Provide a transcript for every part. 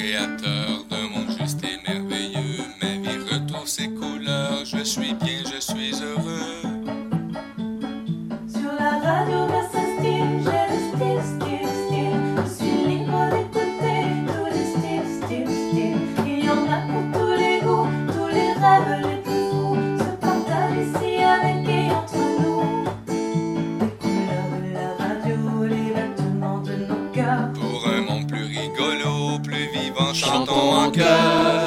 créateur d'un monde vivant, chantons Chantons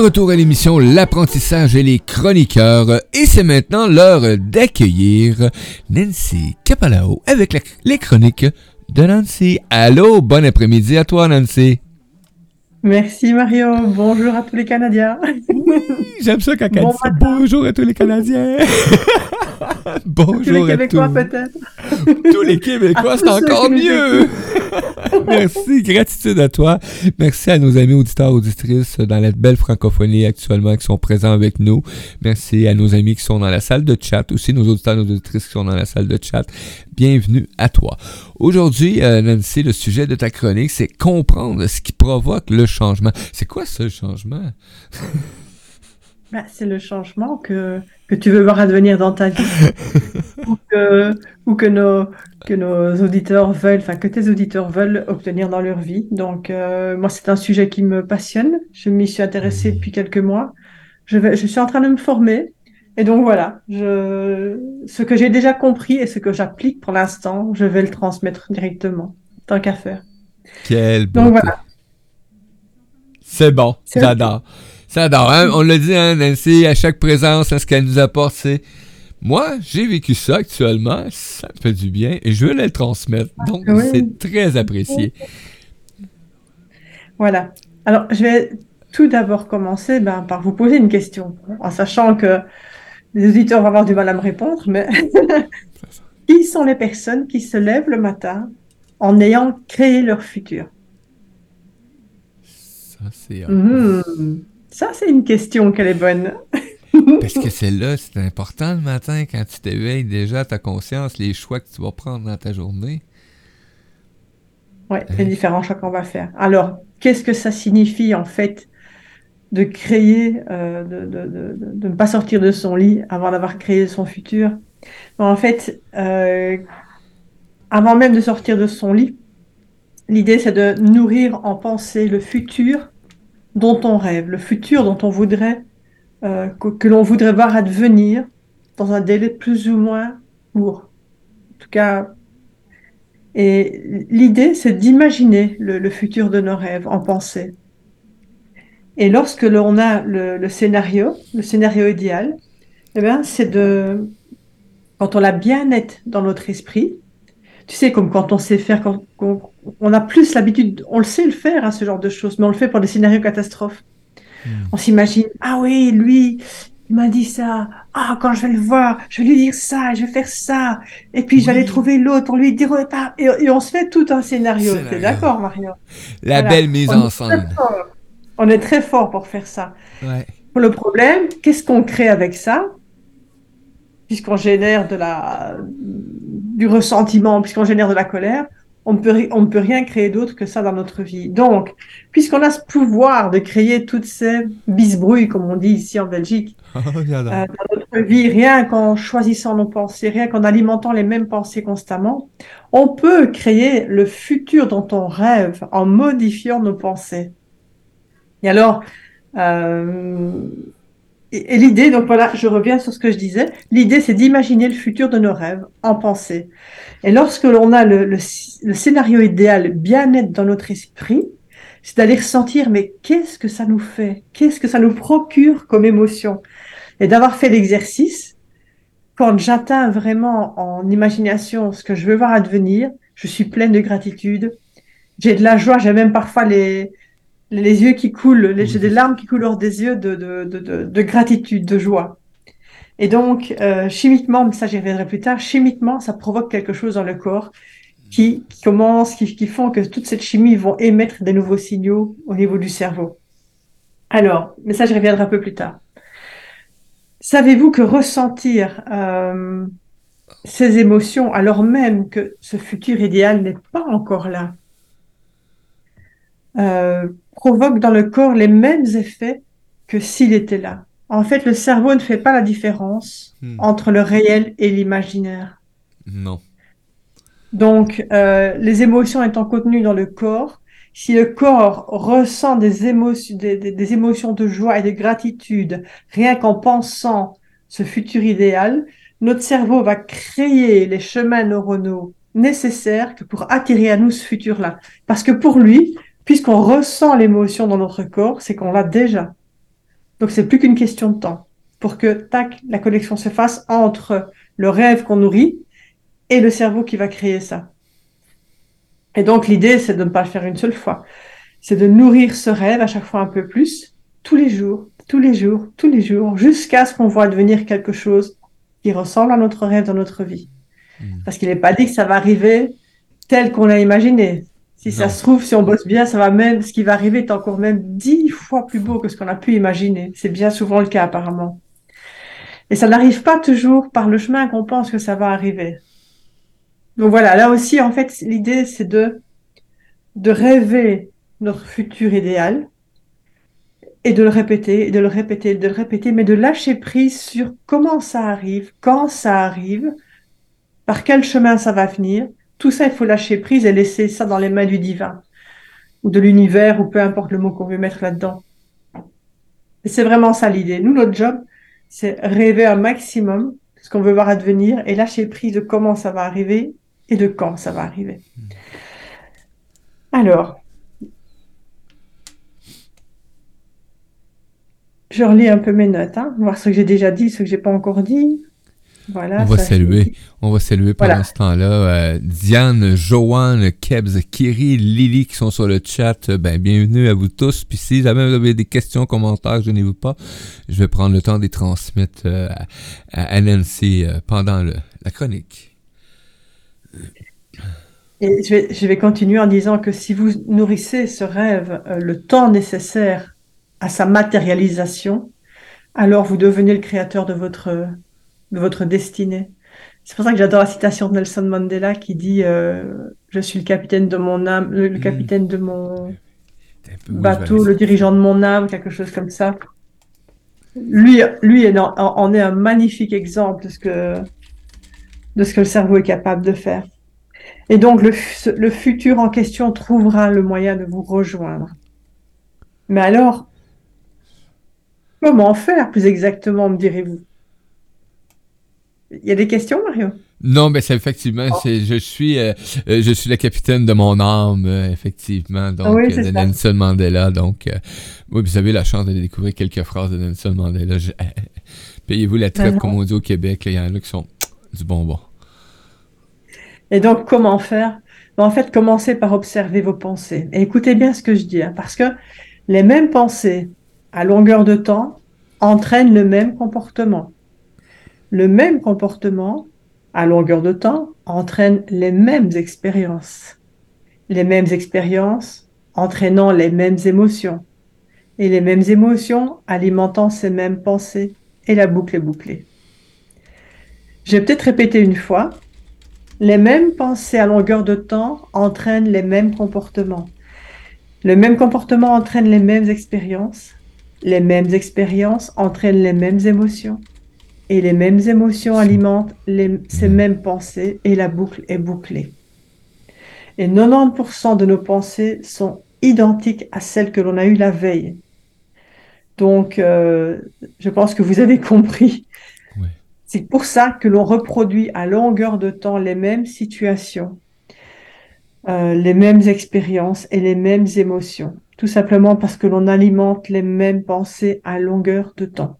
retour à l'émission L'apprentissage et les chroniqueurs. Et c'est maintenant l'heure d'accueillir Nancy Capalao avec les chroniques de Nancy. Allô, bon après-midi à toi Nancy. Merci Mario, bonjour à tous les Canadiens. J'aime ça quand elle Bon dit. Bonjour à tous les Canadiens. Bonjour tous les à Québécois tous. peut-être. Tous les Québécois, c'est encore mieux. Merci, gratitude à toi. Merci à nos amis auditeurs, auditrices dans la belle francophonie actuellement qui sont présents avec nous. Merci à nos amis qui sont dans la salle de chat, aussi nos auditeurs, nos auditrices qui sont dans la salle de chat. Bienvenue à toi. Aujourd'hui, euh, Nancy, le sujet de ta chronique, c'est comprendre ce qui provoque le changement. C'est quoi ce changement? Bah, c'est le changement que, que tu veux voir advenir dans ta vie. ou que, ou que, nos, que nos auditeurs veulent, enfin que tes auditeurs veulent obtenir dans leur vie. Donc euh, moi, c'est un sujet qui me passionne. Je m'y suis intéressée depuis quelques mois. Je, vais, je suis en train de me former. Et donc voilà, je, ce que j'ai déjà compris et ce que j'applique pour l'instant, je vais le transmettre directement, tant qu'à faire. Quel Donc voilà. C'est bon, j'adore. J'adore. Hein? On l'a dit, hein, Nancy, à chaque présence, hein, ce qu'elle nous apporte, c'est moi, j'ai vécu ça actuellement, ça me fait du bien et je veux le transmettre. Donc, Oui. c'est très apprécié. Voilà. Alors, je vais tout d'abord commencer ben, par vous poser une question, en sachant que les auditeurs vont avoir du mal à me répondre, mais qui sont les personnes qui se lèvent le matin en ayant créé leur futur? Ça, c'est. Ça, c'est une question qu'elle est bonne. Parce que c'est là, c'est important le matin quand tu t'éveilles déjà ta conscience, les choix que tu vas prendre dans ta journée. Ouais, les différents choix qu'on va faire. Alors, qu'est-ce que ça signifie en fait de créer, euh, de, de, de, ne pas sortir de son lit avant d'avoir créé son futur? Bon, en fait, euh, avant même de sortir de son lit, l'idée c'est de nourrir en pensée le futur dont on rêve, le futur dont on voudrait, euh, que, l'on voudrait voir advenir dans un délai plus ou moins court. En tout cas, et l'idée, c'est d'imaginer le futur de nos rêves en pensée. Et lorsque l'on a le, le scénario, le scénario idéal, eh bien, c'est de, quand on l'a bien net dans notre esprit, tu sais, comme quand on sait faire, quand, on a plus l'habitude, on le sait le faire, hein, ce genre de choses, mais on le fait pour des scénarios catastrophes. On s'imagine, ah oui, lui, il m'a dit ça. Ah, quand je vais le voir, je vais lui dire ça, je vais faire ça. Et puis, je vais Oui. aller trouver l'autre pour lui dire, et, et on se fait tout un scénario. T'es d'accord, Mario? La Voilà. belle mise On en scène. On est très fort pour faire ça. Ouais. Le problème, qu'est-ce qu'on crée avec ça? Puisqu'on génère de la, du ressentiment, puisqu'on génère de la colère, on ne peut, on rien créer d'autre que ça dans notre vie. Donc, puisqu'on a ce pouvoir de créer toutes ces bisbrouilles, comme on dit ici en Belgique, Oh, euh, dans notre vie, rien qu'en choisissant nos pensées, rien qu'en alimentant les mêmes pensées constamment, on peut créer le futur dont on rêve en modifiant nos pensées. Et alors, euh, et, l'idée, donc voilà, je reviens sur ce que je disais, l'idée c'est d'imaginer le futur de nos rêves en pensée. Et lorsque l'on a le, le, le scénario idéal bien net dans notre esprit, c'est d'aller ressentir, mais qu'est-ce que ça nous fait? Qu'est-ce que ça nous procure comme émotion? Et d'avoir fait l'exercice, quand j'atteins vraiment en imagination ce que je veux voir advenir, je suis pleine de gratitude. J'ai de la joie, j'ai même parfois les, les yeux qui coulent, les- j'ai des larmes qui coulent hors des yeux de, de, de, de, de gratitude, de joie. Et donc, euh, chimiquement, mais ça j'y reviendrai plus tard, chimiquement, ça provoque quelque chose dans le corps qui, qui commence, qui, qui font que toute cette chimie vont émettre des nouveaux signaux au niveau du cerveau. Alors, mais ça, je reviendrai un peu plus tard. Savez-vous que ressentir euh, ces émotions alors même que ce futur idéal n'est pas encore là euh, provoque dans le corps les mêmes effets que s'il était là. En fait, le cerveau ne fait pas la différence Hmm. entre le réel et l'imaginaire. Non. Donc, euh, les émotions étant contenues dans le corps, si le corps ressent des émotions, des, des- des émotions de joie et de gratitude, rien qu'en pensant ce futur idéal, notre cerveau va créer les chemins neuronaux nécessaires pour attirer à nous ce futur-là. Parce que pour lui, puisqu'on ressent l'émotion dans notre corps, c'est qu'on l'a déjà. Donc, c'est plus qu'une question de temps pour que, tac, la connexion se fasse entre le rêve qu'on nourrit et le cerveau qui va créer ça. Et donc l'idée, c'est de ne pas le faire une seule fois. C'est de nourrir ce rêve à chaque fois un peu plus, tous les jours, tous les jours, tous les jours, jusqu'à ce qu'on voit devenir quelque chose qui ressemble à notre rêve dans notre vie. Mm. Parce qu'il n'est pas dit que ça va arriver tel qu'on l'a imaginé. Si ça se trouve, si on bosse bien, ça va même, ce qui va arriver est encore même dix fois plus beau que ce qu'on a pu imaginer. C'est bien souvent le cas, apparemment. Et ça n'arrive pas toujours par le chemin qu'on pense que ça va arriver. Donc voilà, là aussi, en fait, l'idée, c'est de, de rêver notre futur idéal et de le répéter, et de le répéter, de le répéter, mais de lâcher prise sur comment ça arrive, quand ça arrive, par quel chemin ça va venir. Tout ça, il faut lâcher prise et laisser ça dans les mains du divin ou de l'univers ou peu importe le mot qu'on veut mettre là-dedans. C'est vraiment ça l'idée. Nous, notre job, c'est rêver un maximum de ce qu'on veut voir advenir et lâcher prise de comment ça va arriver et de quand ça va arriver. Alors, je relis un peu mes notes, hein, voir ce que j'ai déjà dit, ce que j'ai pas encore dit. Voilà. On va je saluer. On va saluer pendant Voilà. ce temps-là euh, Diane, Joanne, Kebs, Kiri, Lily qui sont sur le chat. Euh, Ben, bienvenue à vous tous. Puis si jamais vous avez des questions, commentaires, gênez-vous pas. Je vais prendre le temps de les transmettre euh, à, Nancy euh, pendant le- la chronique. Et je vais, je vais continuer en disant que si vous nourrissez ce rêve le temps nécessaire à sa matérialisation, alors vous devenez le créateur de votre, de votre destinée. C'est pour ça que j'adore la citation de Nelson Mandela qui dit euh, Je suis le capitaine de mon âme, le, le Mm. capitaine de mon bateau, le dirigeant de mon âme, quelque chose comme ça. Lui, lui en, en est un magnifique exemple de ce que, de ce que le cerveau est capable de faire. Et donc, le, le futur en question trouvera le moyen de vous rejoindre. Mais alors, comment faire plus exactement, me direz-vous? Il y a des questions, Mario? Non, mais c'est effectivement, Oh. c'est, je suis, euh, euh, je suis la capitaine de mon âme, euh, effectivement, donc oui, euh, c'est de ça. Nelson Mandela. Donc, euh, oui, vous avez la chance de découvrir quelques phrases de Nelson Mandela. Payez-vous la traite, comme on dit au Québec. Il y en a qui sont du bonbon. Et donc, comment faire? Ben, En fait, commencez par observer vos pensées. Et écoutez bien ce que je dis, hein, parce que les mêmes pensées, à longueur de temps, entraînent le même comportement. Le même comportement, à longueur de temps, entraîne les mêmes expériences. Les mêmes expériences entraînant les mêmes émotions. Et les mêmes émotions alimentant ces mêmes pensées. Et la boucle est bouclée. Je vais peut-être répéter une fois. Les mêmes pensées à longueur de temps entraînent les mêmes comportements. Le même comportement entraîne les mêmes expériences. Les mêmes expériences entraînent les mêmes émotions. Et les mêmes émotions alimentent les- ces mêmes pensées et la boucle est bouclée. Et 90% de nos pensées sont identiques à celles que l'on a eues la veille. Donc, euh, je pense que vous avez compris. C'est pour ça que l'on reproduit à longueur de temps les mêmes situations, euh, les mêmes expériences et les mêmes émotions. Tout simplement parce que l'on alimente les mêmes pensées à longueur de temps.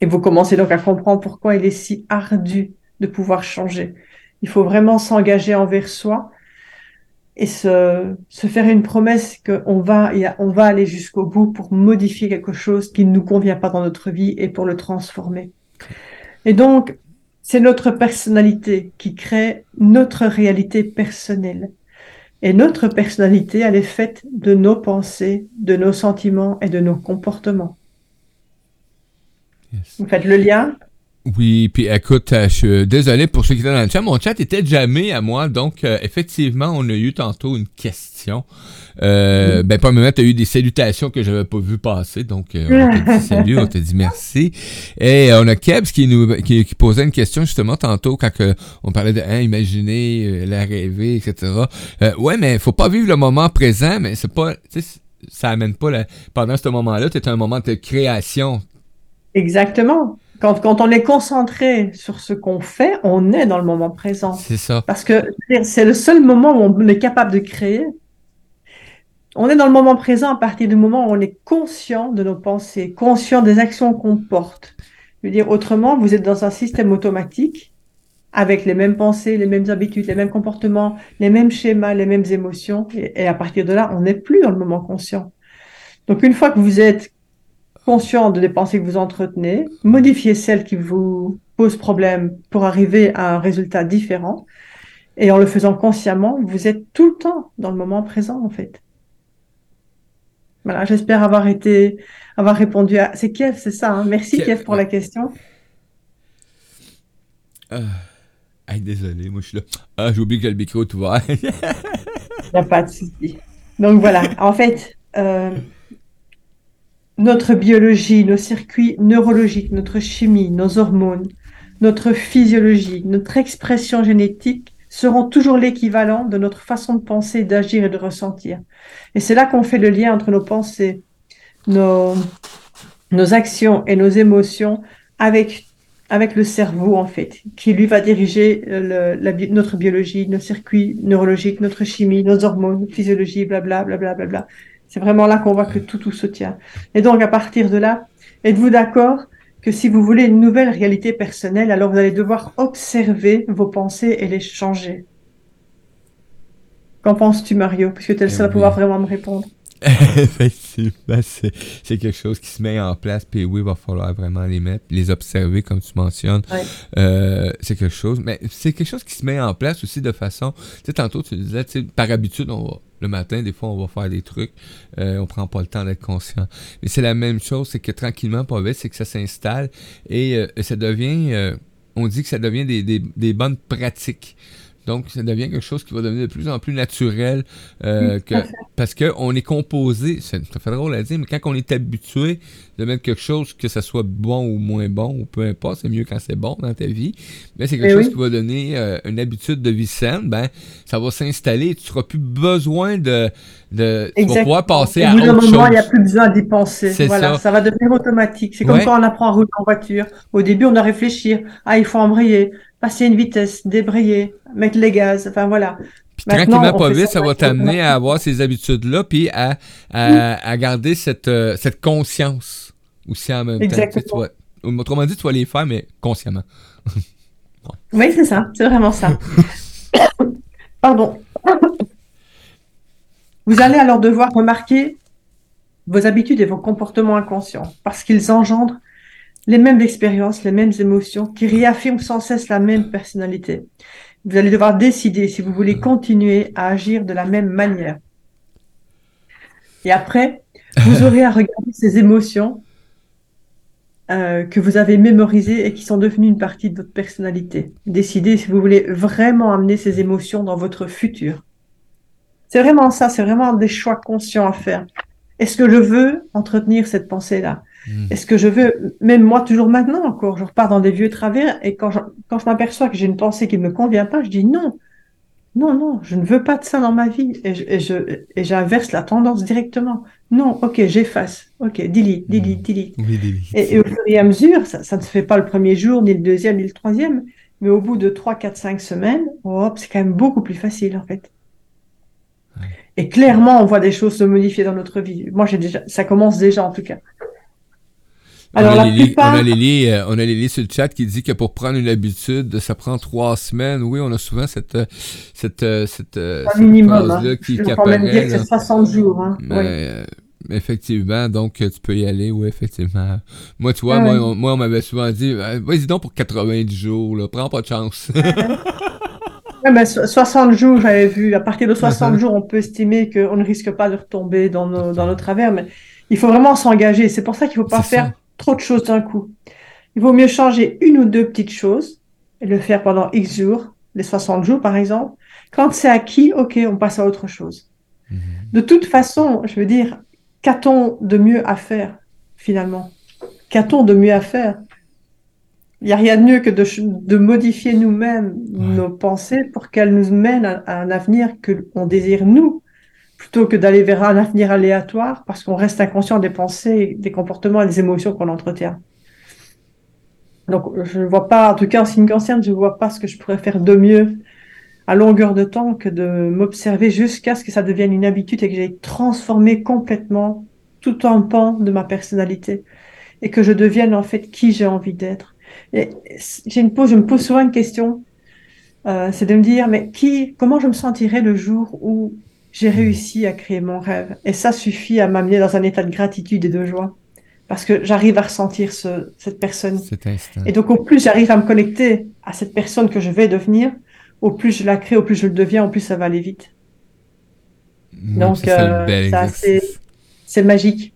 Et vous commencez donc à comprendre pourquoi il est si ardu de pouvoir changer. Il faut vraiment s'engager envers soi et se, se faire une promesse qu'on va, on va aller jusqu'au bout pour modifier quelque chose qui ne nous convient pas dans notre vie et pour le transformer. Et donc, c'est notre personnalité qui crée notre réalité personnelle. Et notre personnalité, elle est faite de nos pensées, de nos sentiments et de nos comportements. Yes. Vous faites le lien? Oui, puis écoute, euh, je suis désolé pour ceux qui étaient dans le chat. Mon chat était jamais à moi, donc euh, effectivement, on a eu tantôt une question. Euh, Ben, pas tu as eu des salutations que j'avais pas vu passer, donc euh, on t'a dit salut, on t'a dit merci. Et euh, on a Kebs qui nous qui, qui posait une question justement tantôt quand on parlait de hein, imaginer, euh, la rêver, etc. Euh, ouais, mais faut pas vivre le moment présent, mais c'est pas, ça amène pas la, pendant ce moment-là, tu un moment de création. Exactement. Quand, quand on est concentré sur ce qu'on fait, on est dans le moment présent. C'est ça. Parce que c'est le seul moment où on est capable de créer. On est dans le moment présent à partir du moment où on est conscient de nos pensées, conscient des actions qu'on porte. Je veux dire, autrement, vous êtes dans un système automatique avec les mêmes pensées, les mêmes habitudes, les mêmes comportements, les mêmes schémas, les mêmes émotions. Et, et à partir de là, on n'est plus dans le moment conscient. Donc, une fois que vous êtes conscient de des pensées que vous entretenez, modifiez celles qui vous posent problème pour arriver à un résultat différent. Et en le faisant consciemment, vous êtes tout le temps dans le moment présent, en fait. Voilà, j'espère avoir été, avoir répondu à. C'est Kiev, c'est ça. hein Merci Kiev, Kiev pour ouais. la question. Ah, Hey, désolé, moi je suis là. Ah, j'ai oublié que le micro est ouvert. Il n'y a pas de souci. Donc voilà, en fait, euh, notre biologie, nos circuits neurologiques, notre chimie, nos hormones, notre physiologie, notre expression génétique seront toujours l'équivalent de notre façon de penser, d'agir et de ressentir. Et c'est là qu'on fait le lien entre nos pensées, nos, nos actions et nos émotions avec, avec le cerveau, en fait, qui lui va diriger euh, notre biologie, nos circuits neurologiques, notre chimie, nos hormones, physiologie, blabla, blabla, blabla. C'est vraiment là qu'on voit que tout, tout se tient. Et donc, à partir de là, êtes-vous d'accord que si vous voulez une nouvelle réalité personnelle, alors vous allez devoir observer vos pensées et les changer? Qu'en penses-tu, Mario? Puisque tu es le Eh seul à pouvoir vraiment me répondre. C'est c'est quelque chose qui se met en place, puis oui, il va falloir vraiment les mettre, les observer, comme tu mentionnes. Ouais. Euh, c'est quelque chose, mais c'est quelque chose qui se met en place aussi de façon. Tu sais, tantôt, tu disais, tu sais, par habitude, on va, le matin, des fois, on va faire des trucs, euh, on prend pas le temps d'être conscient. Mais c'est la même chose, c'est que tranquillement, pas vite, c'est que ça s'installe et euh, ça devient. euh, on dit que ça devient des, des, des bonnes pratiques. Donc, ça devient quelque chose qui va devenir de plus en plus naturel euh, que, parce qu'on est composé, c'est- fait drôle à dire, mais quand on est habitué de mettre quelque chose, que ça soit bon ou moins bon, ou peu importe, c'est mieux quand c'est bon dans ta vie, mais c'est quelque Eh chose oui. qui va donner euh, une habitude de vie saine, ben, ça va s'installer, tu n'auras plus besoin de... de tu vas pouvoir passer Au à bout d'un autre moment, chose. il n'y a plus besoin d'y penser. Voilà, ça. ça. va devenir automatique. C'est comme Ouais. quand on apprend à rouler en voiture. Au début, on doit réfléchir. Ah, il faut embrayer, passer une vitesse, débrayer, mettre les gaz. Enfin, voilà. Puis tranquillement, pas vite, ça va t'amener à avoir ces habitudes-là, puis à, à, à garder cette, euh, cette conscience aussi en même temps. Tu Exactement. tu vas- autrement dit, tu vas les faire, mais consciemment. Oui, c'est ça. C'est vraiment ça. Pardon. Vous allez alors devoir remarquer vos habitudes et vos comportements inconscients parce qu'ils engendrent les mêmes expériences, les mêmes émotions qui réaffirment sans cesse la même personnalité. Vous allez devoir décider si vous voulez continuer à agir de la même manière. Et après, vous aurez à regarder ces émotions euh, que vous avez mémorisées et qui sont devenues une partie de votre personnalité. Décidez si vous voulez vraiment amener ces émotions dans votre futur. C'est vraiment ça, c'est vraiment des choix conscients à faire. Est-ce que je veux entretenir cette pensée-là? Mm. Est-ce que je veux, même moi toujours maintenant encore, je repars dans des vieux travers et quand je, quand je m'aperçois que j'ai une pensée qui ne me convient pas, je dis non, non, non, je ne veux pas de ça dans ma vie et je, et je, et j'inverse la tendance directement. Non, ok, j'efface, ok, delete, delete, delete. Oui, David. Et, et au fur et à mesure, ça, ça ne se fait pas le premier jour, ni le deuxième, ni le troisième, mais au bout de 3, 4, 5 semaines, hop, c'est quand même beaucoup plus facile en fait. Et clairement, on voit des choses se modifier dans notre vie. Moi, j'ai déjà, ça commence déjà en tout cas. Alors, on, a Lily, plupart- on, a Lily, euh, on a Lily sur le chat qui dit que pour prendre une habitude, ça prend trois semaines. Oui, on a souvent cette, euh, cette, euh, cette, Un cette minimum. phrase-là Hein. qui, Je qui quand même apparaît. dire que là. c'est 60 jours. Hein. Mais, Oui. euh, Effectivement, donc tu peux y aller, oui, effectivement. Moi, tu vois, Ah moi, ouais. on, moi, on m'avait souvent dit, vas-y donc pour 90 jours, là, prends pas de chance. Ouais, ben, so- 60 jours, j'avais vu. À partir de 60 Mhm. jours, on peut estimer qu'on ne risque pas de retomber dans nos, dans nos travers, mais il faut vraiment s'engager. C'est pour ça qu'il ne faut pas faire ça. Trop de choses d'un coup. Il vaut mieux changer une ou deux petites choses et le faire pendant X jours, les 60 jours par exemple. Quand c'est acquis, ok, on passe à autre chose. Mhm. De toute façon, je veux dire, qu'a-t-on de mieux à faire finalement? Qu'a-t-on de mieux à faire? Il n'y a rien de mieux que de, modifier nous-mêmes Ouais. nos pensées pour qu'elles nous mènent à, à un avenir que on désire nous, plutôt que d'aller vers un avenir aléatoire parce qu'on reste inconscient des pensées, des comportements et des émotions qu'on entretient. Donc, je ne vois pas, en tout cas en ce qui me concerne, je ne vois pas ce que je pourrais faire de mieux à longueur de temps que de m'observer jusqu'à ce que ça devienne une habitude et que j'aille transformer complètement tout un pan de ma personnalité et que je devienne en fait qui j'ai envie d'être. Et j'ai une pose, je me pose souvent une question, euh, c'est de me dire, mais qui, comment je me sentirai le jour où j'ai réussi à créer mon rêve? Et ça suffit à m'amener dans un état de gratitude et de joie parce que j'arrive à ressentir ce, cette personne. Cet. Et donc, au plus j'arrive à me connecter à cette personne que je vais devenir, au plus je la crée, au plus je le deviens, au plus ça va aller vite. Donc, c'est euh, c'est magique.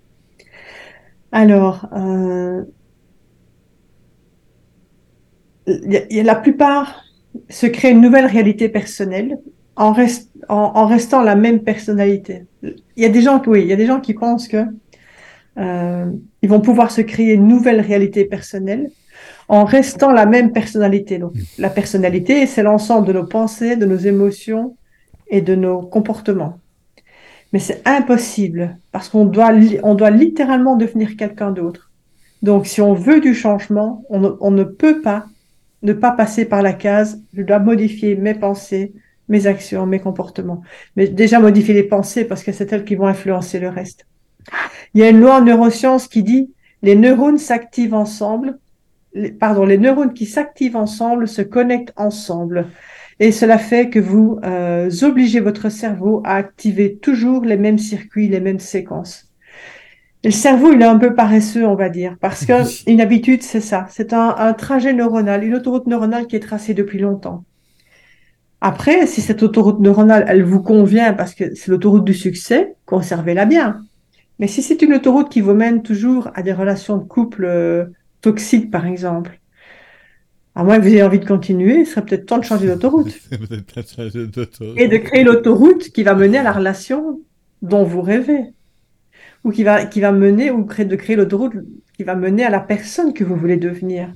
Alors, euh, la plupart se créent une nouvelle réalité personnelle en, rest- en, en restant la même personnalité. Il y a des gens, qui- oui, il y a des gens qui pensent que euh, ils vont pouvoir se créer une nouvelle réalité personnelle en restant la même personnalité. Donc, la personnalité, c'est l'ensemble de nos pensées, de nos émotions et de nos comportements. Mais c'est impossible parce qu'on doit, on doit littéralement devenir quelqu'un d'autre. Donc, si on veut du changement, on ne, on ne peut pas ne pas passer par la case, je dois modifier mes pensées, mes actions, mes comportements. Mais déjà modifier les pensées parce que c'est elles qui vont influencer le reste. Il y a une loi en neurosciences qui dit les neurones s'activent ensemble, les- pardon, les neurones qui s'activent ensemble se connectent ensemble. Et cela fait que vous euh, obligez votre cerveau à activer toujours les mêmes circuits, les mêmes séquences. Et le cerveau, il est un peu paresseux, on va dire, parce que une habitude, c'est ça. C'est un, un trajet neuronal, une autoroute neuronale qui est tracée depuis longtemps. Après, si cette autoroute neuronale, elle vous convient parce que c'est l'autoroute du succès, conservez-la bien. Mais si c'est une autoroute qui vous mène toujours à des relations de couple euh, toxiques, par exemple, à moins que vous ayez envie de continuer, il serait peut-être temps de changer d'autoroute et de créer l'autoroute qui va mener à la relation dont vous rêvez. Ou qui va, qui va mener, ou de créer l'autoroute qui va mener à la personne que vous voulez devenir.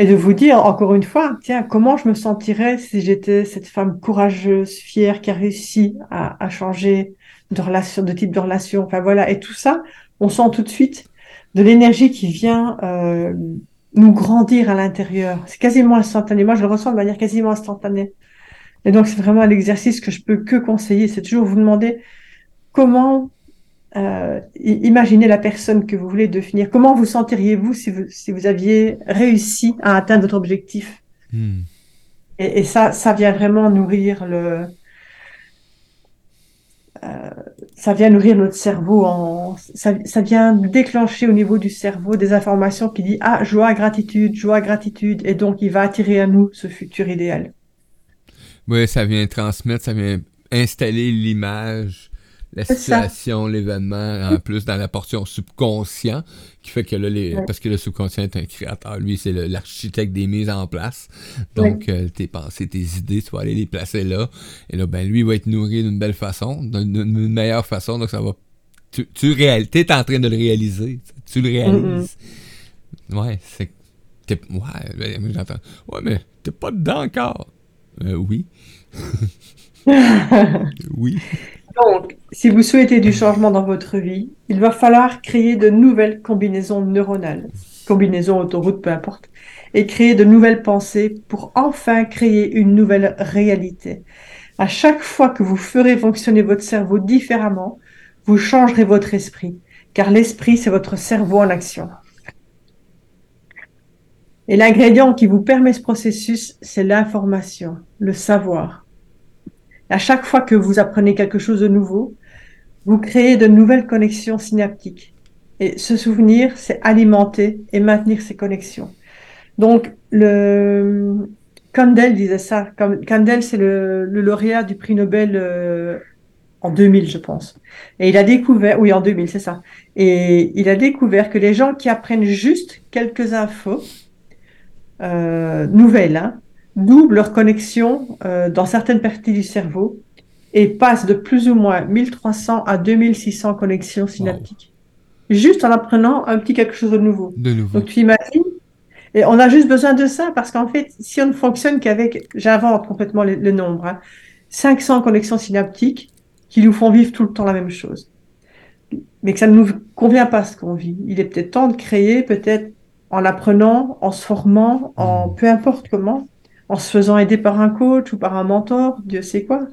Et de vous dire, encore une fois, tiens, comment je me sentirais si j'étais cette femme courageuse, fière, qui a réussi à, à changer de relation, de type de relation. Enfin voilà. Et tout ça, on sent tout de suite de l'énergie qui vient euh, nous grandir à l'intérieur. C'est quasiment instantané. Moi, je le ressens de manière quasiment instantanée. Et donc, c'est vraiment l'exercice que je peux que conseiller. C'est toujours vous demander comment euh, imaginez la personne que vous voulez devenir. Comment vous sentiriez-vous si vous, si vous aviez réussi à atteindre votre objectif? Hmm. Et, et ça, ça vient vraiment nourrir le, euh, ça vient nourrir notre cerveau en, ça, ça vient déclencher au niveau du cerveau des informations qui dit, ah, joie, gratitude, joie, gratitude. Et donc, il va attirer à nous ce futur idéal. Oui, ça vient transmettre, ça vient installer l'image, la situation, l'événement, en plus dans la portion subconscient, qui fait que là, les, Ouais. parce que le subconscient est un créateur, lui, c'est l'architecte des mises en place. Donc, euh, tes pensées, tes idées, tu vas aller les placer là. Et là, ben, lui, il va être nourri d'une belle façon, d'une meilleure façon. Donc, ça va. Tu, tu réalises, t'es en train de le réaliser. Tu le réalises. Ouais, c'est. Ouais, ben, j'entends. Ouais, mais t'es pas dedans encore. Euh, oui. Oui. Donc, si vous souhaitez du changement dans votre vie, il va falloir créer de nouvelles combinaisons neuronales, combinaisons autoroutes, peu importe, et créer de nouvelles pensées pour enfin créer une nouvelle réalité. À chaque fois que vous ferez fonctionner votre cerveau différemment, vous changerez votre esprit, car l'esprit, c'est votre cerveau en action. Et l'ingrédient qui vous permet ce processus, c'est l'information, le savoir. À chaque fois que vous apprenez quelque chose de nouveau, vous créez de nouvelles connexions synaptiques. Et ce souvenir, c'est alimenter et maintenir ces connexions. Donc, le Kandel disait ça. Kandel, c'est le, le, lauréat du prix Nobel euh, en 2000, je pense. Et il a découvert, oui, en 2000, c'est ça. Et il a découvert que les gens qui apprennent juste quelques infos euh, nouvelles, hein, doublent leur connexion euh, dans certaines parties du cerveau et passent de plus ou moins 1300 à 2600 connexions synaptiques. Juste en apprenant un petit quelque chose de nouveau. De nouveau. Donc tu imagines et on a juste besoin de ça parce qu'en fait, si on ne fonctionne qu'avec, j'invente complètement le, le nombre, hein, 500 connexions synaptiques qui nous font vivre tout le temps la même chose. Mais que ça ne nous convient pas ce qu'on vit. Il est peut-être temps de créer, peut-être en apprenant, en se formant, en peu importe comment, en se faisant aider par un coach ou par un mentor, Dieu sait quoi.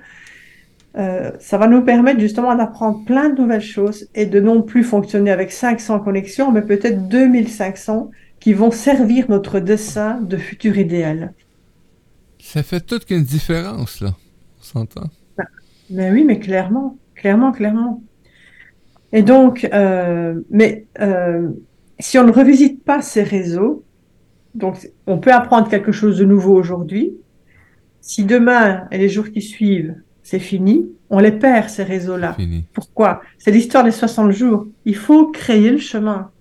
Euh, ça va nous permettre justement d'apprendre plein de nouvelles choses et de non plus fonctionner avec 500 connexions, mais peut-être 2500 qui vont servir notre dessin de futur idéal. Ça fait toute une différence, là. On s'entend. Mais oui, mais clairement, clairement, clairement. Et donc, euh, mais euh, si on ne revisite pas ces réseaux, donc on peut apprendre quelque chose de nouveau aujourd'hui. Si demain et les jours qui suivent, c'est fini, on les perd, ces réseaux-là. Pourquoi? C'est l'histoire des 60 jours. Il faut créer le chemin.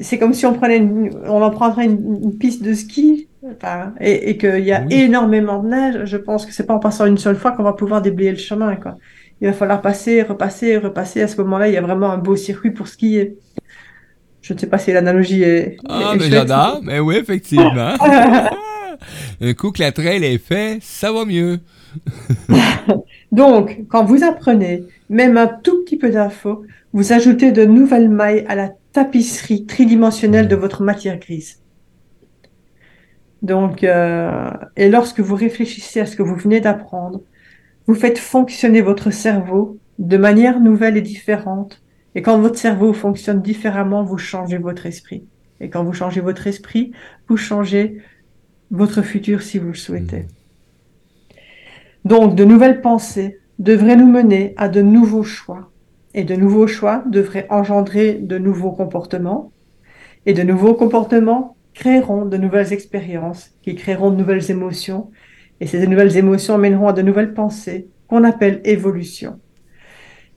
C'est comme si on prenait une, on en prendrait une, une piste de ski enfin, et, et qu'il y a Oui. énormément de neige. Je pense que c'est pas en passant une seule fois qu'on va pouvoir déblayer le chemin. Quoi. Il va falloir passer, repasser, repasser. À ce moment-là, il y a vraiment un beau circuit pour skier. Je ne sais pas si l'analogie est. Ah, est mais j'adore. Mais oui, effectivement. Un coup que la trail est fait, ça va mieux. Donc, quand vous apprenez même un tout petit peu d'infos, vous ajoutez de nouvelles mailles à la tapisserie tridimensionnelle de votre matière grise. Donc, euh, et lorsque vous réfléchissez à ce que vous venez d'apprendre, vous faites fonctionner votre cerveau de manière nouvelle et différente. Et quand votre cerveau fonctionne différemment, vous changez votre esprit. Et quand vous changez votre esprit, vous changez votre futur si vous le souhaitez. Donc, de nouvelles pensées devraient nous mener à de nouveaux choix. Et de nouveaux choix devraient engendrer de nouveaux comportements. Et de nouveaux comportements créeront de nouvelles expériences, qui créeront de nouvelles émotions. Et ces nouvelles émotions mèneront à de nouvelles pensées, qu'on appelle évolution.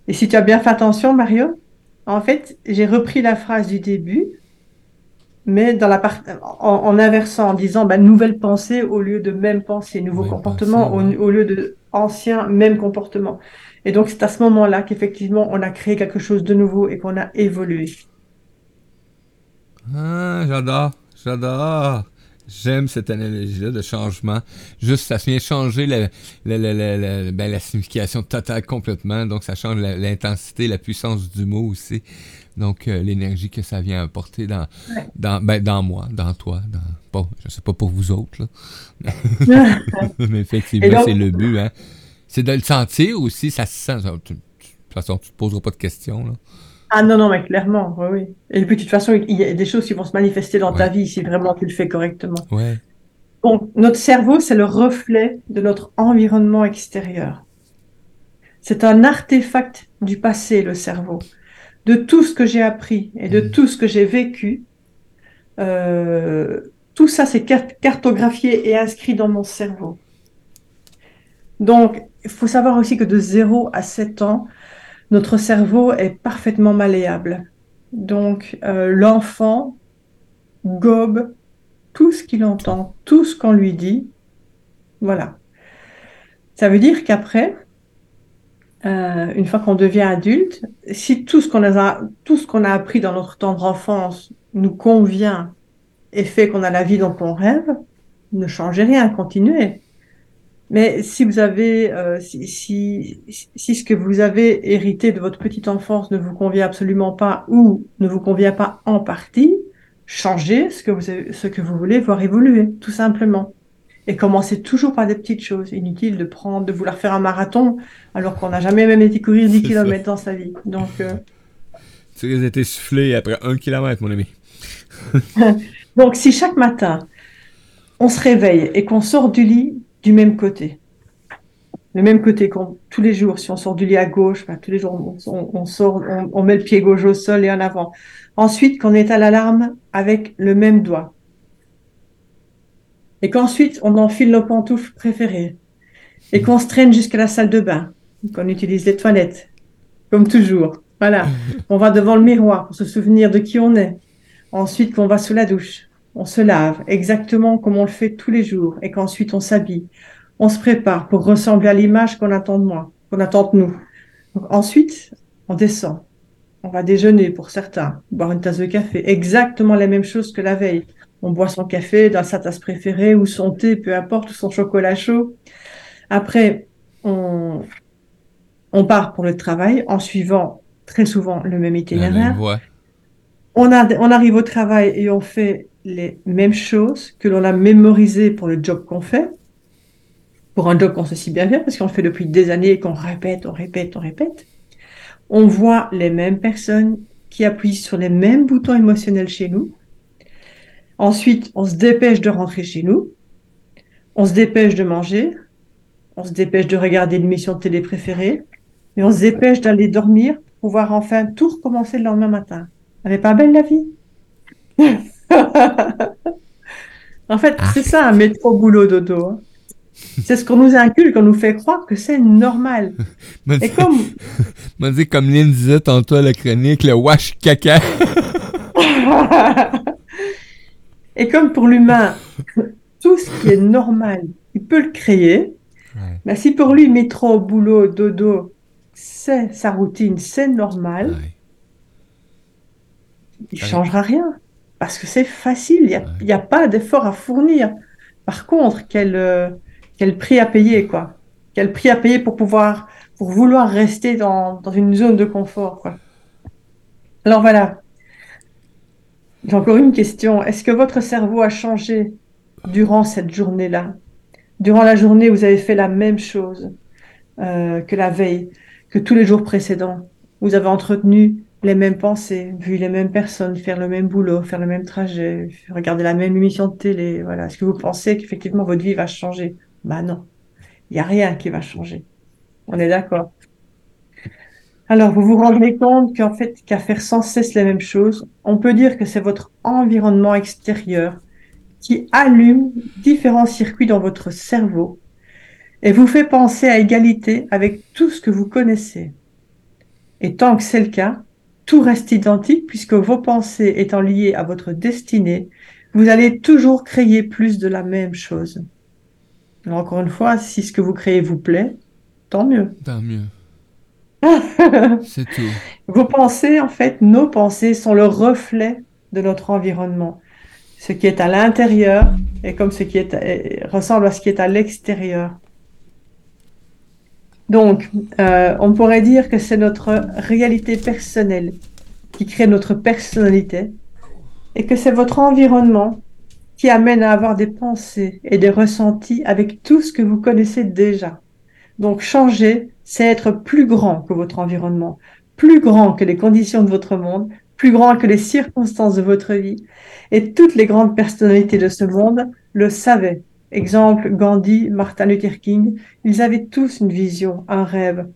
Et si tu as bien fait attention, Mario, en fait, j'ai repris la phrase du début, mais dans la part... en, en inversant, en disant bah, nouvelle pensée au lieu de même pensée, nouveau comportement pensée, ouais. au, au lieu de ancien même comportement. Et donc c'est à ce moment-là qu'effectivement on a créé quelque chose de nouveau et qu'on a évolué. Ah, j'adore. J'adore. J'aime cette analogie-là de changement. Juste, ça vient changer la, la, la, la, la- ben, la signification totale complètement. Donc, ça change l'intensité, la, puissance du mot aussi. Donc, euh, l'énergie que ça vient apporter dans, Ouais. dans, ben, dans moi, dans toi. Dans, bon, je sais pas pour vous autres, là. Mais effectivement, c'est le but. Hein. C'est de le sentir aussi. Ça se sent. De toute façon, tu te poseras pas de questions. Là. Ah non, non, mais clairement, oui, oui. Et puis de toute façon, il y a des choses qui vont se manifester dans ta vie si vraiment tu le fais correctement. Ouais. Donc, notre cerveau, c'est le reflet de notre environnement extérieur. C'est un artefact du passé, le cerveau. De tout ce que j'ai appris et de Mhm. tout ce que j'ai vécu, euh, tout ça, c'est cart- cartographié et inscrit dans mon cerveau. Donc, il faut savoir aussi que de 0 à 7 ans, notre cerveau est parfaitement malléable. Donc, euh, l'enfant gobe tout ce qu'il entend, tout ce qu'on lui dit. Voilà. Ça veut dire qu'après, euh, une fois qu'on devient adulte, si tout ce qu'on a, tout ce qu'on a appris dans notre tendre enfance nous convient et fait qu'on a la vie dont on rêve, ne changez rien, continuez. Mais si vous avez, euh, si, si, si ce que vous avez hérité de votre petite enfance ne vous convient absolument pas ou ne vous convient pas en partie, changez ce que vous, ce que vous voulez voir évoluer, tout simplement. Et commencez toujours par des petites choses. Inutile de prendre, de vouloir faire un marathon alors qu'on n'a jamais même été courir 10 C'est ça. km dans sa vie. Donc, euh, Tu risques d'être essoufflé après un kilomètre, mon ami. donc, si chaque matin, on se réveille et qu'on sort du lit du même côté, le même côté qu'on tous les jours. Si on sort du lit à gauche, tous les jours on, sort, on, on met le pied gauche au sol et en avant. Ensuite, qu'on est à l'alarme avec le même doigt. Et qu'ensuite on enfile nos pantoufles préférées et qu'on se traîne jusqu'à la salle de bain, qu'on utilise les toilettes, comme toujours. Voilà. On va devant le miroir pour se souvenir de qui on est. Ensuite, qu'on va sous la douche. On se lave exactement comme on le fait tous les jours et qu'ensuite on s'habille. On se prépare pour ressembler à l'image qu'on attend de moi, qu'on attend de nous. Donc, ensuite, on descend. On va déjeuner pour certains, boire une tasse de café. Exactement la même chose que la veille. On boit son café dans sa tasse préférée ou son thé, peu importe, ou son chocolat chaud. Après, on, on part pour le travail en suivant très souvent le même itinéraire. même voix. On, a, on arrive au travail et on fait les mêmes choses que l'on a mémorisées pour le job qu'on fait, pour un job qu'on sait si bien faire, parce qu'on le fait depuis des années et qu'on répète, on répète, on répète. On voit les mêmes personnes qui appuient sur les mêmes boutons émotionnels chez nous. Ensuite, on se dépêche de rentrer chez nous. On se dépêche de manger. On se dépêche de regarder l'émission de télé préférée. Et on se dépêche d'aller dormir pour pouvoir enfin tout recommencer le lendemain matin. Elle n'est pas belle la vie En fait, c'est ça un métro boulot dodo. hein. C'est ce qu'on nous inculque, qu'on nous fait croire que c'est normal. M'a Et comme m'a dit, comme Lynn disait tantôt à la chronique, le wash caca. Et comme pour l'humain, tout ce qui est normal, il peut le créer. Ouais. Ben, si pour lui, métro, boulot, dodo, c'est sa routine, c'est normal, Ouais. il Ouais. changera rien. Parce que c'est facile, il n'y a, Ouais. pas d'effort à fournir. Par contre, quel, euh, quel prix à payer, quoi. Quel prix à payer pour pouvoir, pour vouloir rester dans, dans une zone de confort, quoi. Alors voilà. J'ai encore une question. Est-ce que votre cerveau a changé durant cette journée-là? Durant la journée, vous avez fait la même chose euh, que la veille, que tous les jours précédents. Vous avez entretenu les mêmes pensées, vu les mêmes personnes, faire le même boulot, faire le même trajet, regarder la même émission de télé. Voilà. Est-ce que vous pensez qu'effectivement votre vie va changer? Bah non. Il n'y a rien qui va changer. On est d'accord. Alors, vous vous rendez compte qu'en fait, qu'à faire sans cesse les mêmes choses, on peut dire que c'est votre environnement extérieur qui allume différents circuits dans votre cerveau et vous fait penser à égalité avec tout ce que vous connaissez. Et tant que c'est le cas, tout reste identique puisque vos pensées étant liées à votre destinée, vous allez toujours créer plus de la même chose. Alors encore une fois, si ce que vous créez vous plaît, tant mieux. Tant mieux. C'est tout. Vos pensées, en fait, nos pensées sont le reflet de notre environnement. Ce qui est à l'intérieur est comme ce qui est, est- ressemble à ce qui est à l'extérieur. Donc, euh, on pourrait dire que c'est notre réalité personnelle qui crée notre personnalité et que c'est votre environnement qui amène à avoir des pensées et des ressentis avec tout ce que vous connaissez déjà. Donc, changer, c'est être plus grand que votre environnement plus grand que les conditions de votre monde, plus grand que les circonstances de votre vie. Et toutes les grandes personnalités de ce monde le savaient. Exemple, Gandhi, Martin Luther King, ils avaient tous une vision, un rêve.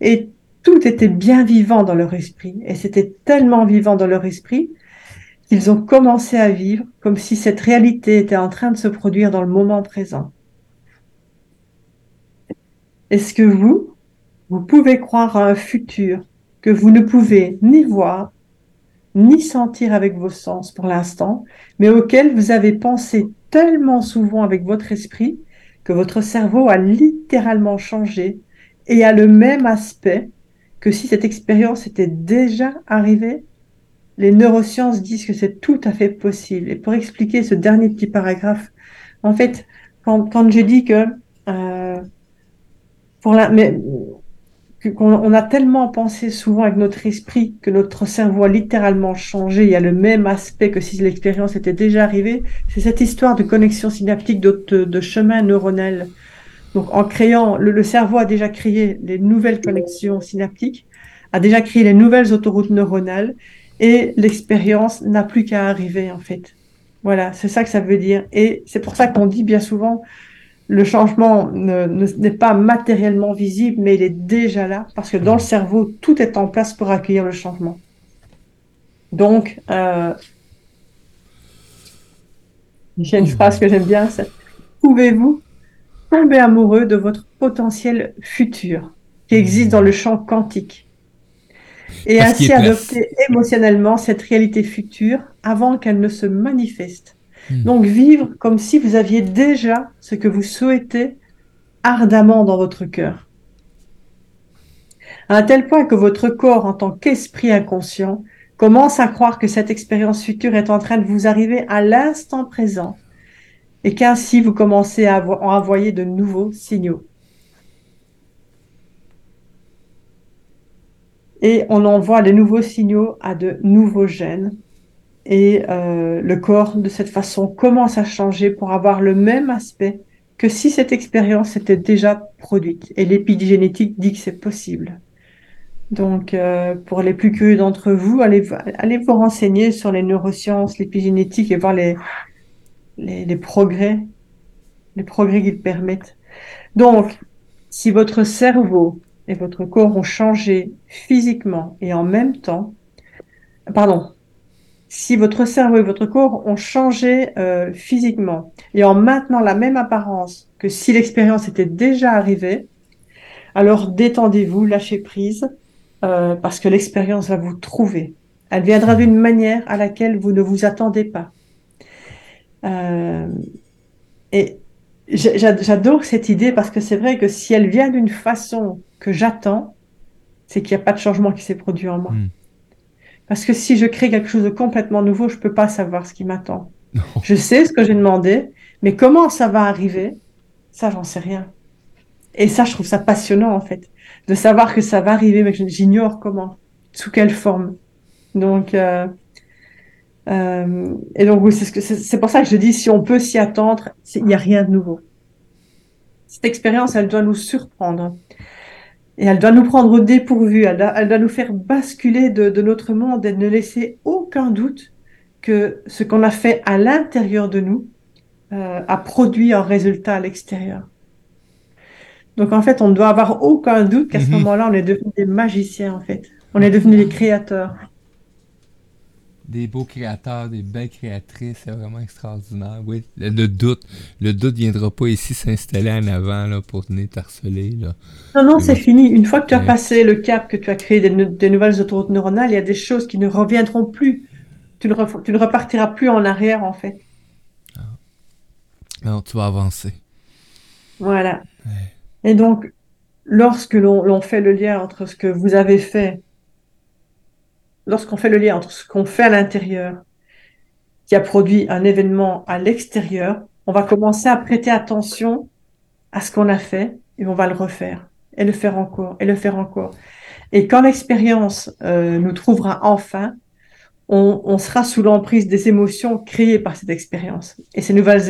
Et tout était bien vivant dans leur esprit. Et c'était tellement vivant dans leur esprit qu'ils ont commencé à vivre comme si cette réalité était en train de se produire dans le moment présent. Est-ce que vous, vous pouvez croire à un futur que vous ne pouvez ni voir, ni sentir avec vos sens pour l'instant, mais auquel vous avez pensé tellement souvent avec votre esprit que votre cerveau a littéralement changé et a le même aspect que si cette expérience était déjà arrivée. Les neurosciences disent que c'est tout à fait possible. Et pour expliquer ce dernier petit paragraphe, en fait, quand, quand je dis que euh, pour la, mais qu'on on a tellement pensé souvent avec notre esprit que notre cerveau a littéralement changé, il y a le même aspect que si l'expérience était déjà arrivée, c'est cette histoire de connexion synaptique, de, de, de chemin neuronal. Donc en créant, le, le cerveau a déjà créé les nouvelles connexions synaptiques, a déjà créé les nouvelles autoroutes neuronales et l'expérience n'a plus qu'à arriver en fait. Voilà, c'est ça que ça veut dire. Et c'est pour ça qu'on dit bien souvent, le changement ne- ne- n'est pas matériellement visible, mais il est déjà là, parce que dans le cerveau, tout est en place pour accueillir le changement. Donc, euh, j'ai une phrase que j'aime bien, c'est Pouvez-vous tomber amoureux de votre potentiel futur qui existe dans le champ quantique et Parce ainsi adopter émotionnellement cette réalité future avant qu'elle ne se manifeste? Hmm. Donc vivre comme si vous aviez déjà ce que vous souhaitez ardemment dans votre cœur. À un tel point que votre corps en tant qu'esprit inconscient commence à croire que cette expérience future est en train de vous arriver à l'instant présent et qu'ainsi vous commencez à envoyer de nouveaux signaux. Et on envoie les nouveaux signaux à de nouveaux gènes. Et euh, le corps, de cette façon, commence à changer pour avoir le même aspect que si cette expérience était déjà produite. Et l'épigénétique dit que c'est possible. Donc, euh, pour les plus curieux d'entre vous, allez, allez vous renseigner sur les neurosciences, l'épigénétique et voir les, les, les progrès, les progrès qu'ils permettent. Donc, si votre cerveau et votre corps ont changé physiquement et en même temps, pardon, si votre cerveau et votre corps ont changé euh, physiquement et en maintenant la même apparence que si l'expérience était déjà arrivée, alors détendez-vous, lâchez prise, euh, parce que l'expérience va vous trouver. Elle viendra d'une manière à laquelle vous ne vous attendez pas. Euh, et j'a- j'a- j'adore cette idée parce que c'est vrai que si elle vient d'une façon que j'attends, c'est qu'il n'y a pas de changement qui s'est produit en moi. Hmm. Parce que si je crée quelque chose de complètement nouveau, je peux pas savoir ce qui m'attend. Je sais ce que j'ai demandé, mais comment ça va arriver, ça, j'en sais rien. Et ça, je trouve ça passionnant, en fait, de savoir que ça va arriver, mais que j'ignore comment, sous quelle forme. Donc, euh, euh, et donc, oui, c'est ce pour ça que je dis, si on peut s'y attendre, il n'y a rien de nouveau. Cette expérience, elle doit nous surprendre. Et elle doit nous prendre au dépourvu, elle doit, elle doit nous faire basculer de, de notre monde et ne laisser aucun doute que ce qu'on a fait à l'intérieur de nous euh, a produit un résultat à l'extérieur. Donc en fait, on ne doit avoir aucun doute qu'à ce Mhm. moment-là, on est devenu des magiciens en fait. On est devenu des créateurs. Des beaux créateurs, des belles créatrices, c'est vraiment extraordinaire. Oui, le, le doute. Le doute viendra pas ici s'installer en avant là, pour venir t'harceler. Là. Non, non, Oui. c'est fini. Une fois que tu as Ouais. passé le cap, que tu as créé des, nou- des nouvelles autoroutes neuronales, il y a des choses qui ne reviendront plus. Tu ne, ref- tu ne repartiras plus en arrière en fait. Non, tu vas avancer. Voilà. Et donc, lorsque l'on fait le lien entre ce que vous avez fait, lorsqu'on fait le lien entre ce qu'on fait à l'intérieur, qui a produit un événement à l'extérieur, on va commencer à prêter attention à ce qu'on a fait et on va le refaire, et le faire encore, et le faire encore. Et quand l'expérience euh, nous trouvera enfin, on, sera sous l'emprise des émotions créées par cette expérience. Et ces nouvelles,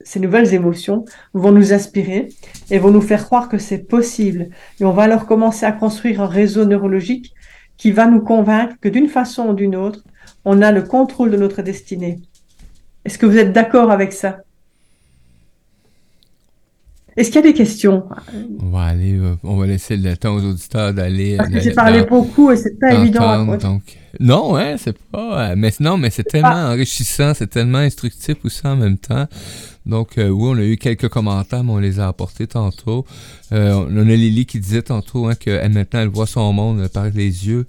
ces nouvelles émotions vont nous inspirer et vont nous faire croire que c'est possible. Et on va alors commencer à construire un réseau neurologique qui va nous convaincre que d'une façon ou d'une autre, on a le contrôle de notre destinée. Est-ce que vous êtes d'accord avec ça? Est-ce qu'il y a des questions? On va aller, euh, on va laisser le temps aux auditeurs d'aller. Parce que j'ai parlé beaucoup et c'est pas évident à donc. Non, hein, c'est pas. euh, mais non, mais c'est tellement enrichissant, c'est tellement instructif aussi en même temps. Donc, euh, oui, on a eu quelques commentaires, mais on les a apportés tantôt. Euh, on a Lily qui disait tantôt hein, que maintenant, elle voit son monde par les yeux,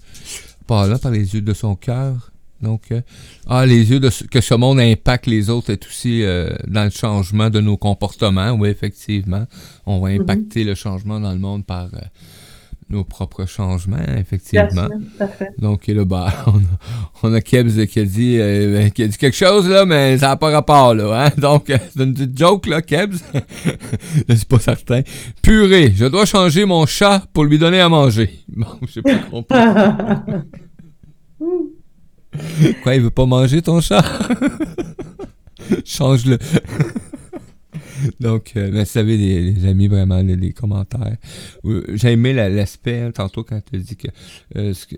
par là, par les yeux de son cœur. Donc, euh, ah, les yeux de ce- que ce monde impacte les autres est aussi euh, dans le changement de nos comportements. Oui, effectivement, on va Mhm. impacter le changement dans le monde par euh, nos propres changements, effectivement. sûr, tout à fait. Donc là, bah, on a, on a Kebs qui a, dit, qui a dit quelque chose, là, mais ça n'a pas rapport, là. Hein? Donc, c'est une petite joke, là, Kebs. je suis pas certain. Purée, je dois changer mon chat pour lui donner à manger. Bon, j'ai pas compris. Quoi, il veut pas manger ton chat? Change-le. Donc, euh, mais vous savez, les, les amis, vraiment, les, les commentaires. J'ai aimé la- l'aspect, hein, tantôt, quand tu as dit que, euh, ce que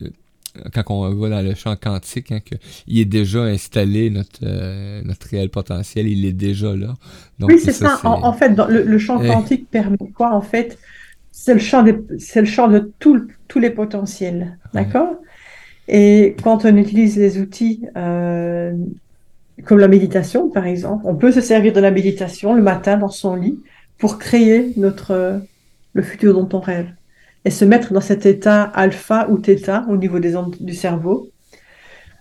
quand on va dans le champ quantique, hein, que il est déjà installé, notre, euh, notre réel potentiel, il est déjà là. Donc, Oui, c'est ça. En, en fait, dans le, le champ Eh. quantique permet quoi? En fait, c'est le champ des- c'est le champ de tout tous les potentiels. D'accord? Et quand on utilise les outils euh, comme la méditation, par exemple, on peut se servir de la méditation le matin dans son lit pour créer notre, le futur dont on rêve et se mettre dans cet état alpha ou theta au niveau des ondes du cerveau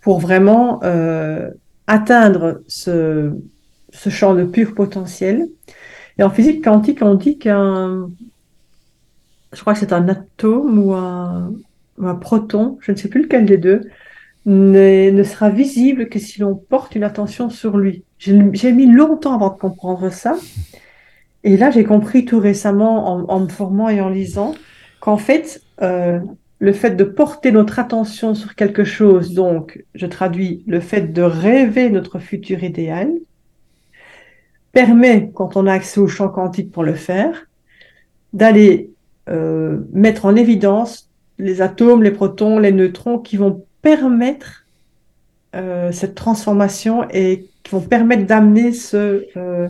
pour vraiment euh, atteindre ce, ce champ de pur potentiel. Et en physique quantique, on dit qu'un, je crois que c'est un atome ou un, un proton, je ne sais plus lequel des deux, ne sera visible que si l'on porte une attention sur lui. J'ai mis longtemps avant de comprendre ça. Et là, j'ai compris tout récemment en, en me formant et en lisant qu'en fait, euh, le fait de porter notre attention sur quelque chose, donc je traduis le fait de rêver notre futur idéal, permet, quand on a accès au champ quantique pour le faire, d'aller euh, mettre en évidence les atomes, les protons, les neutrons qui vont permettre euh, cette transformation et qui vont permettre d'amener ce, euh,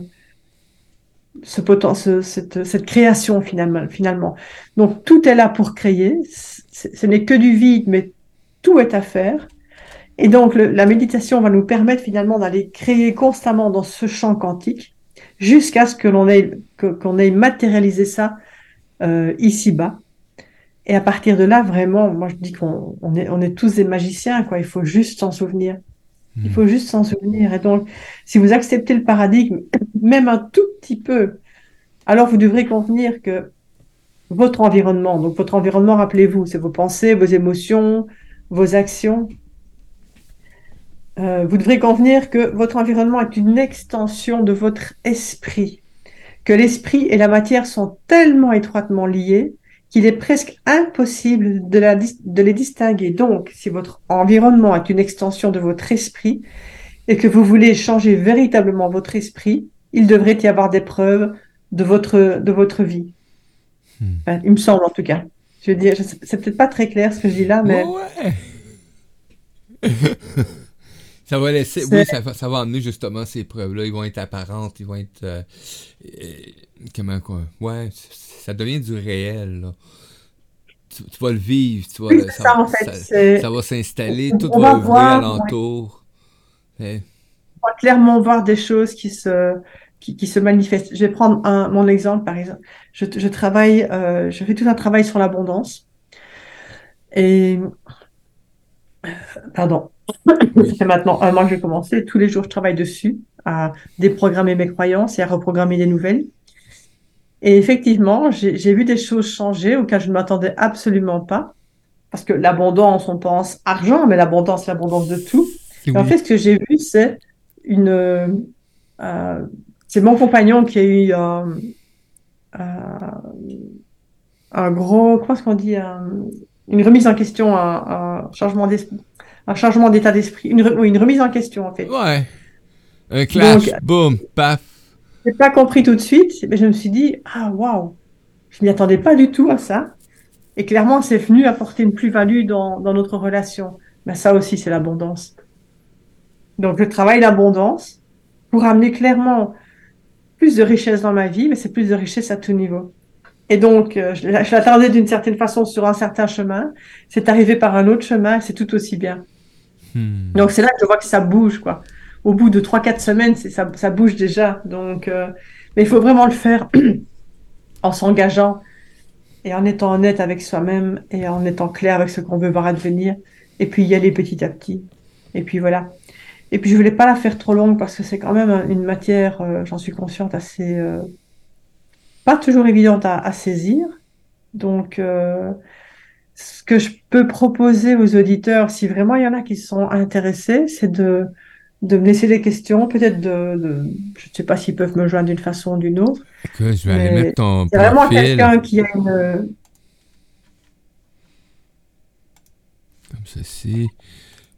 ce cette, cette création finalement, finalement. Donc tout est là pour créer. Ce n'est que du vide, mais tout est à faire. Et donc la méditation va nous permettre finalement d'aller créer constamment dans ce champ quantique jusqu'à ce que l'on ait qu'on ait matérialisé ça euh, ici-bas. Et à partir de là, vraiment, moi je dis qu'on on est, on est tous des magiciens, quoi. Il faut juste s'en souvenir. Il faut juste s'en souvenir. Et donc, si vous acceptez le paradigme, même un tout petit peu, alors vous devrez convenir que votre environnement, donc votre environnement, rappelez-vous, c'est vos pensées, vos émotions, vos actions. Euh, vous devrez convenir que votre environnement est une extension de votre esprit, que l'esprit et la matière sont tellement étroitement liés qu'il est presque impossible de, la de les distinguer. Donc, si votre environnement est une extension de votre esprit et que vous voulez changer véritablement votre esprit, il devrait y avoir des preuves de votre, de votre vie. Hmm. Enfin, il me semble en tout cas. Je veux dire, c'est peut-être pas très clair ce que je dis là, mais ouais. ça va laisser. Oui, ça, va- ça va amener justement ces preuves-là. Ils vont être apparentes, ils vont être. euh, euh, comment quoi Ouais, ça devient du réel, là. Tu, tu vas le vivre, tu vas oui, ça en fait. ça, va s'installer, tout on va va voir, alentour. Eh, on va clairement voir des choses qui se, qui, qui se manifestent. Je vais prendre un, mon exemple, par exemple. Je, je travaille, euh, je fais tout un travail sur l'abondance. Et, pardon, ça fait maintenant un mois que j'ai commencé. Tous les jours, je travaille dessus, à déprogrammer mes croyances et à reprogrammer des nouvelles. Et effectivement, j'ai vu des choses changer auxquelles je ne m'attendais absolument pas. Parce que l'abondance, on pense argent, mais l'abondance, l'abondance de tout. Et En fait, ce que j'ai vu, c'est une. euh, c'est mon compagnon qui a eu euh, euh, un gros. Comment est-ce qu'on dit un- Une remise en question, un, un changement d'esprit. Un changement d'état d'esprit. Une, re- une remise en question, en fait. Ouais. Un clash, Donc- boum, paf. Je n'ai pas compris tout de suite, mais je me suis dit Ah, waouh Je m'y attendais pas du tout à ça. Et clairement, c'est venu apporter une plus-value dans, dans notre relation. Mais ça aussi, c'est l'abondance. Donc, je travaille l'abondance pour amener clairement plus de richesse dans ma vie, mais c'est plus de richesse à tout niveau. Et donc, euh, je, je l'attendais d'une certaine façon sur un certain chemin. C'est arrivé par un autre chemin, c'est tout aussi bien. Hmm. Donc, c'est là que je vois que ça bouge, quoi. Au bout de 3-4 semaines, ça, ça bouge déjà. Donc, euh, mais il faut vraiment le faire en s'engageant et en étant honnête avec soi-même et en étant clair avec ce qu'on veut voir advenir. Et puis y aller petit à petit. Et puis voilà. Et puis je voulais pas la faire trop longue parce que c'est quand même un- une matière, euh, j'en suis consciente, assez euh, pas toujours évidente à, à saisir. Donc, euh, ce que je peux proposer aux auditeurs, si vraiment il y en a qui sont intéressés, c'est de, de me laisser des questions, peut-être de, de- je ne sais pas s'ils peuvent me joindre d'une façon ou d'une autre. Je vais aller mettre ton C'est vraiment quelqu'un qui a une, Comme ceci.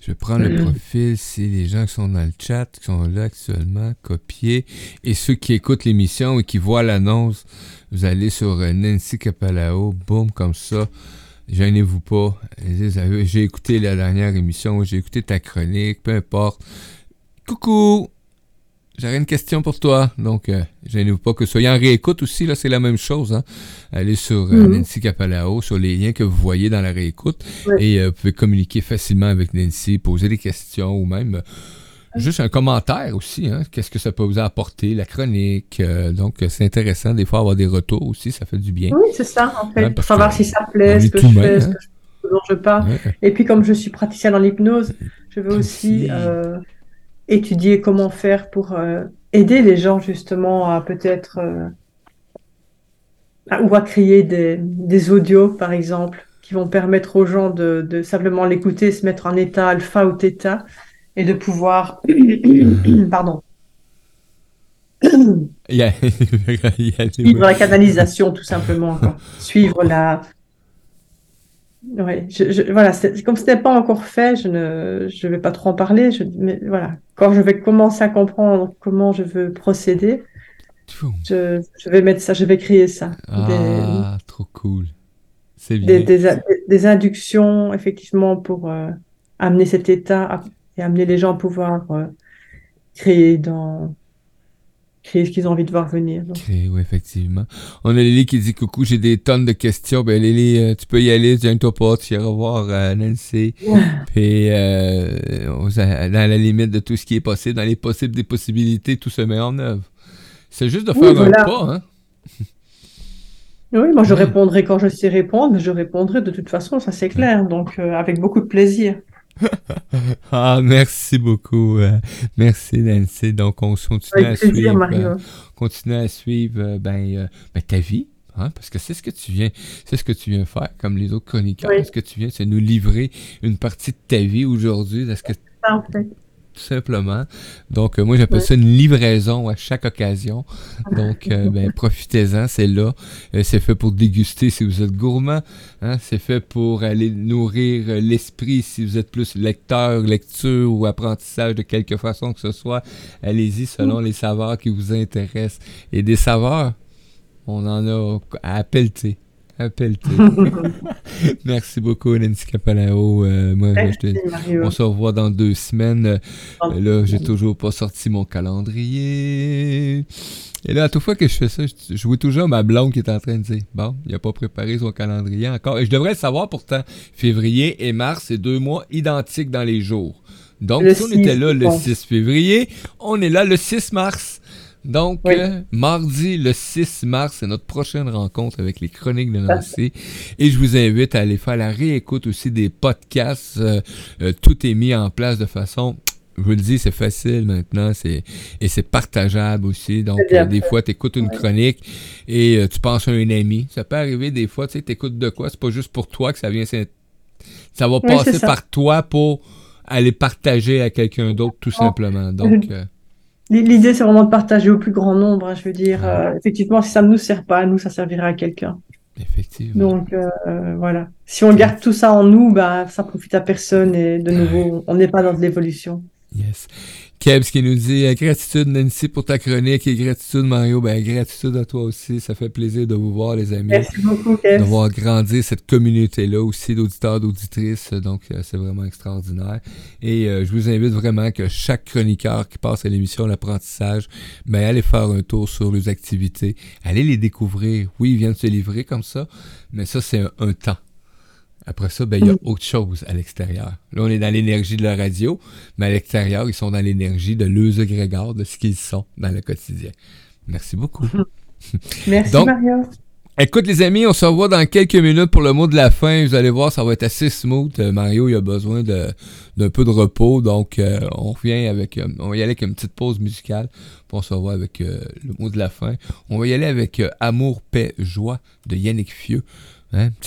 Je prends le profil, c'est les gens qui sont dans le chat, qui sont là actuellement, copier. Et ceux qui écoutent l'émission et qui voient l'annonce, vous allez sur Nancy Capalao, boum, comme ça. Gênez-vous pas. J'ai écouté la dernière émission, j'ai écouté ta chronique, peu importe. Coucou! J'aurais une question pour toi. Donc, euh, gênez-vous pas que soyez en réécoute aussi, là, c'est la même chose. Hein. Allez sur euh, Mhm. Nancy Capalao, sur les liens que vous voyez dans la réécoute. Et euh, vous pouvez communiquer facilement avec Nancy, poser des questions ou même euh, juste un commentaire aussi. Hein. Qu'est-ce que ça peut vous apporter, la chronique? euh, donc, euh, c'est intéressant des fois avoir des retours aussi, ça fait du bien. Oui, c'est ça, en fait, Ouais, pour savoir que si ça plaît, ce que tout je fais, ce, hein. que je- ce dont je parle. Ouais. Et puis, comme je suis praticienne en hypnose, je veux aussi euh, étudier comment faire pour euh, aider les gens justement à peut-être ou à créer des, des audios, par exemple, qui vont permettre aux gens de, de simplement l'écouter, se mettre en état alpha ou theta et de pouvoir, pardon, Il y a, il y a des- suivre la canalisation tout simplement, quoi. Suivre la. Ouais, je, je- voilà, comme ce n'est pas encore fait, je ne je vais pas trop en parler. Je, mais voilà, quand je vais commencer à comprendre comment je veux procéder, je, je vais mettre ça, je vais créer ça. Ah, trop cool. C'est Des, bien. des, des, des inductions, effectivement, pour euh, amener cet état à- et amener les gens à pouvoir euh, créer dans créer ce qu'ils ont envie de voir venir. Donc, Ok, oui, effectivement. On a Lily qui dit coucou, j'ai des tonnes de questions. Ben Lily, euh, tu peux y aller, gêne-toi pas, tu iras voir euh, Nancy. Puis euh, dans la limite de tout ce qui est possible, dans les possibles des possibilités, tout se met en œuvre. C'est juste de Oui, faire voilà. un pas, hein? Oui, moi je Ouais. répondrai quand je sais répondre, mais je répondrai de toute façon, ça c'est clair, donc euh, avec beaucoup de plaisir. Ah, merci beaucoup. euh, merci Nancy. Donc on continue à plaisir, suivre. Euh, continuer à suivre euh, ben, euh, ben, ta vie. Hein, parce que c'est ce que tu viens, c'est ce que tu viens faire, comme les autres chroniqueurs. Oui. Ce que tu viens, c'est nous livrer une partie de ta vie aujourd'hui. Que Ça, en fait. Tout simplement. Donc, euh, moi, j'appelle Ouais. ça une livraison à chaque occasion. Donc, euh, ben, profitez-en, c'est là. Euh, c'est fait pour déguster si vous êtes gourmand. Hein? C'est fait pour aller nourrir l'esprit si vous êtes plus lecteur, lecture ou apprentissage de quelque façon que ce soit. Allez-y selon les saveurs qui vous intéressent. Et des saveurs, on en a à pelleter. À pelleter. Merci beaucoup, Nancy Capalao. Euh, moi, je te- Merci, Mario. on se revoit dans deux semaines. Ah. Là, j'ai toujours pas sorti mon calendrier. Et là, à toute fois que je fais ça, je, je vois toujours ma blonde qui est en train de dire Bon, il a pas préparé son calendrier encore. Et je devrais le savoir pourtant. Février et mars, c'est deux mois identiques dans les jours. Donc, Le si on 6, était là le bon. 6 février, on est là le 6 mars. Donc, Oui. euh, mardi, le 6 mars, c'est notre prochaine rencontre avec les chroniques de Nancy. Et je vous invite à aller faire la réécoute aussi des podcasts. Euh, euh, tout est mis en place de façon. Je vous le dis, c'est facile maintenant, c'est et c'est partageable aussi. Donc, euh, des fois, tu écoutes une Ouais. chronique et euh, tu penses à un ami. Ça peut arriver des fois, tu sais, tu écoutes de quoi. C'est pas juste pour toi que ça vient. Ça va passer ça. par toi pour aller partager à quelqu'un d'autre, tout simplement. Donc, euh, L'idée, c'est vraiment de partager au plus grand nombre. hein, je veux dire, euh, effectivement, si ça ne nous sert pas à nous, ça servira à quelqu'un. effectivement. Donc, euh, euh, voilà. Si on garde tout ça en nous, bah, ça profite à personne et de nouveau, on n'est pas dans de l'évolution. Yes. Kebs qui nous dit euh, gratitude Nancy pour ta chronique et gratitude Mario. Ben, gratitude à toi aussi. Ça fait plaisir de vous voir, les amis. Merci beaucoup, Kev. de voir grandir cette communauté-là aussi d'auditeurs, d'auditrices. Donc, euh, c'est vraiment extraordinaire. Et euh, je vous invite vraiment que chaque chroniqueur qui passe à l'émission L'apprentissage, ben, allez faire un tour sur les activités. Allez les découvrir. Oui, ils viennent se livrer comme ça, mais ça, c'est un, un temps. Après ça, ben, il y a autre chose à l'extérieur. Là, on est dans l'énergie de la radio, mais à l'extérieur, ils sont dans l'énergie de leurs agrégats, de ce qu'ils sont dans le quotidien. Merci beaucoup. Merci, Donc, Mario. Écoute les amis, on se revoit dans quelques minutes pour le mot de la fin. Vous allez voir, ça va être assez smooth. Euh, Mario, il a besoin d'un peu de repos, donc euh, on revient avec, euh, on va y aller avec une petite pause musicale. Puis on se revoit avec le mot de la fin. On va y aller avec Amour, paix, joie de Yannick Fieux. Hein?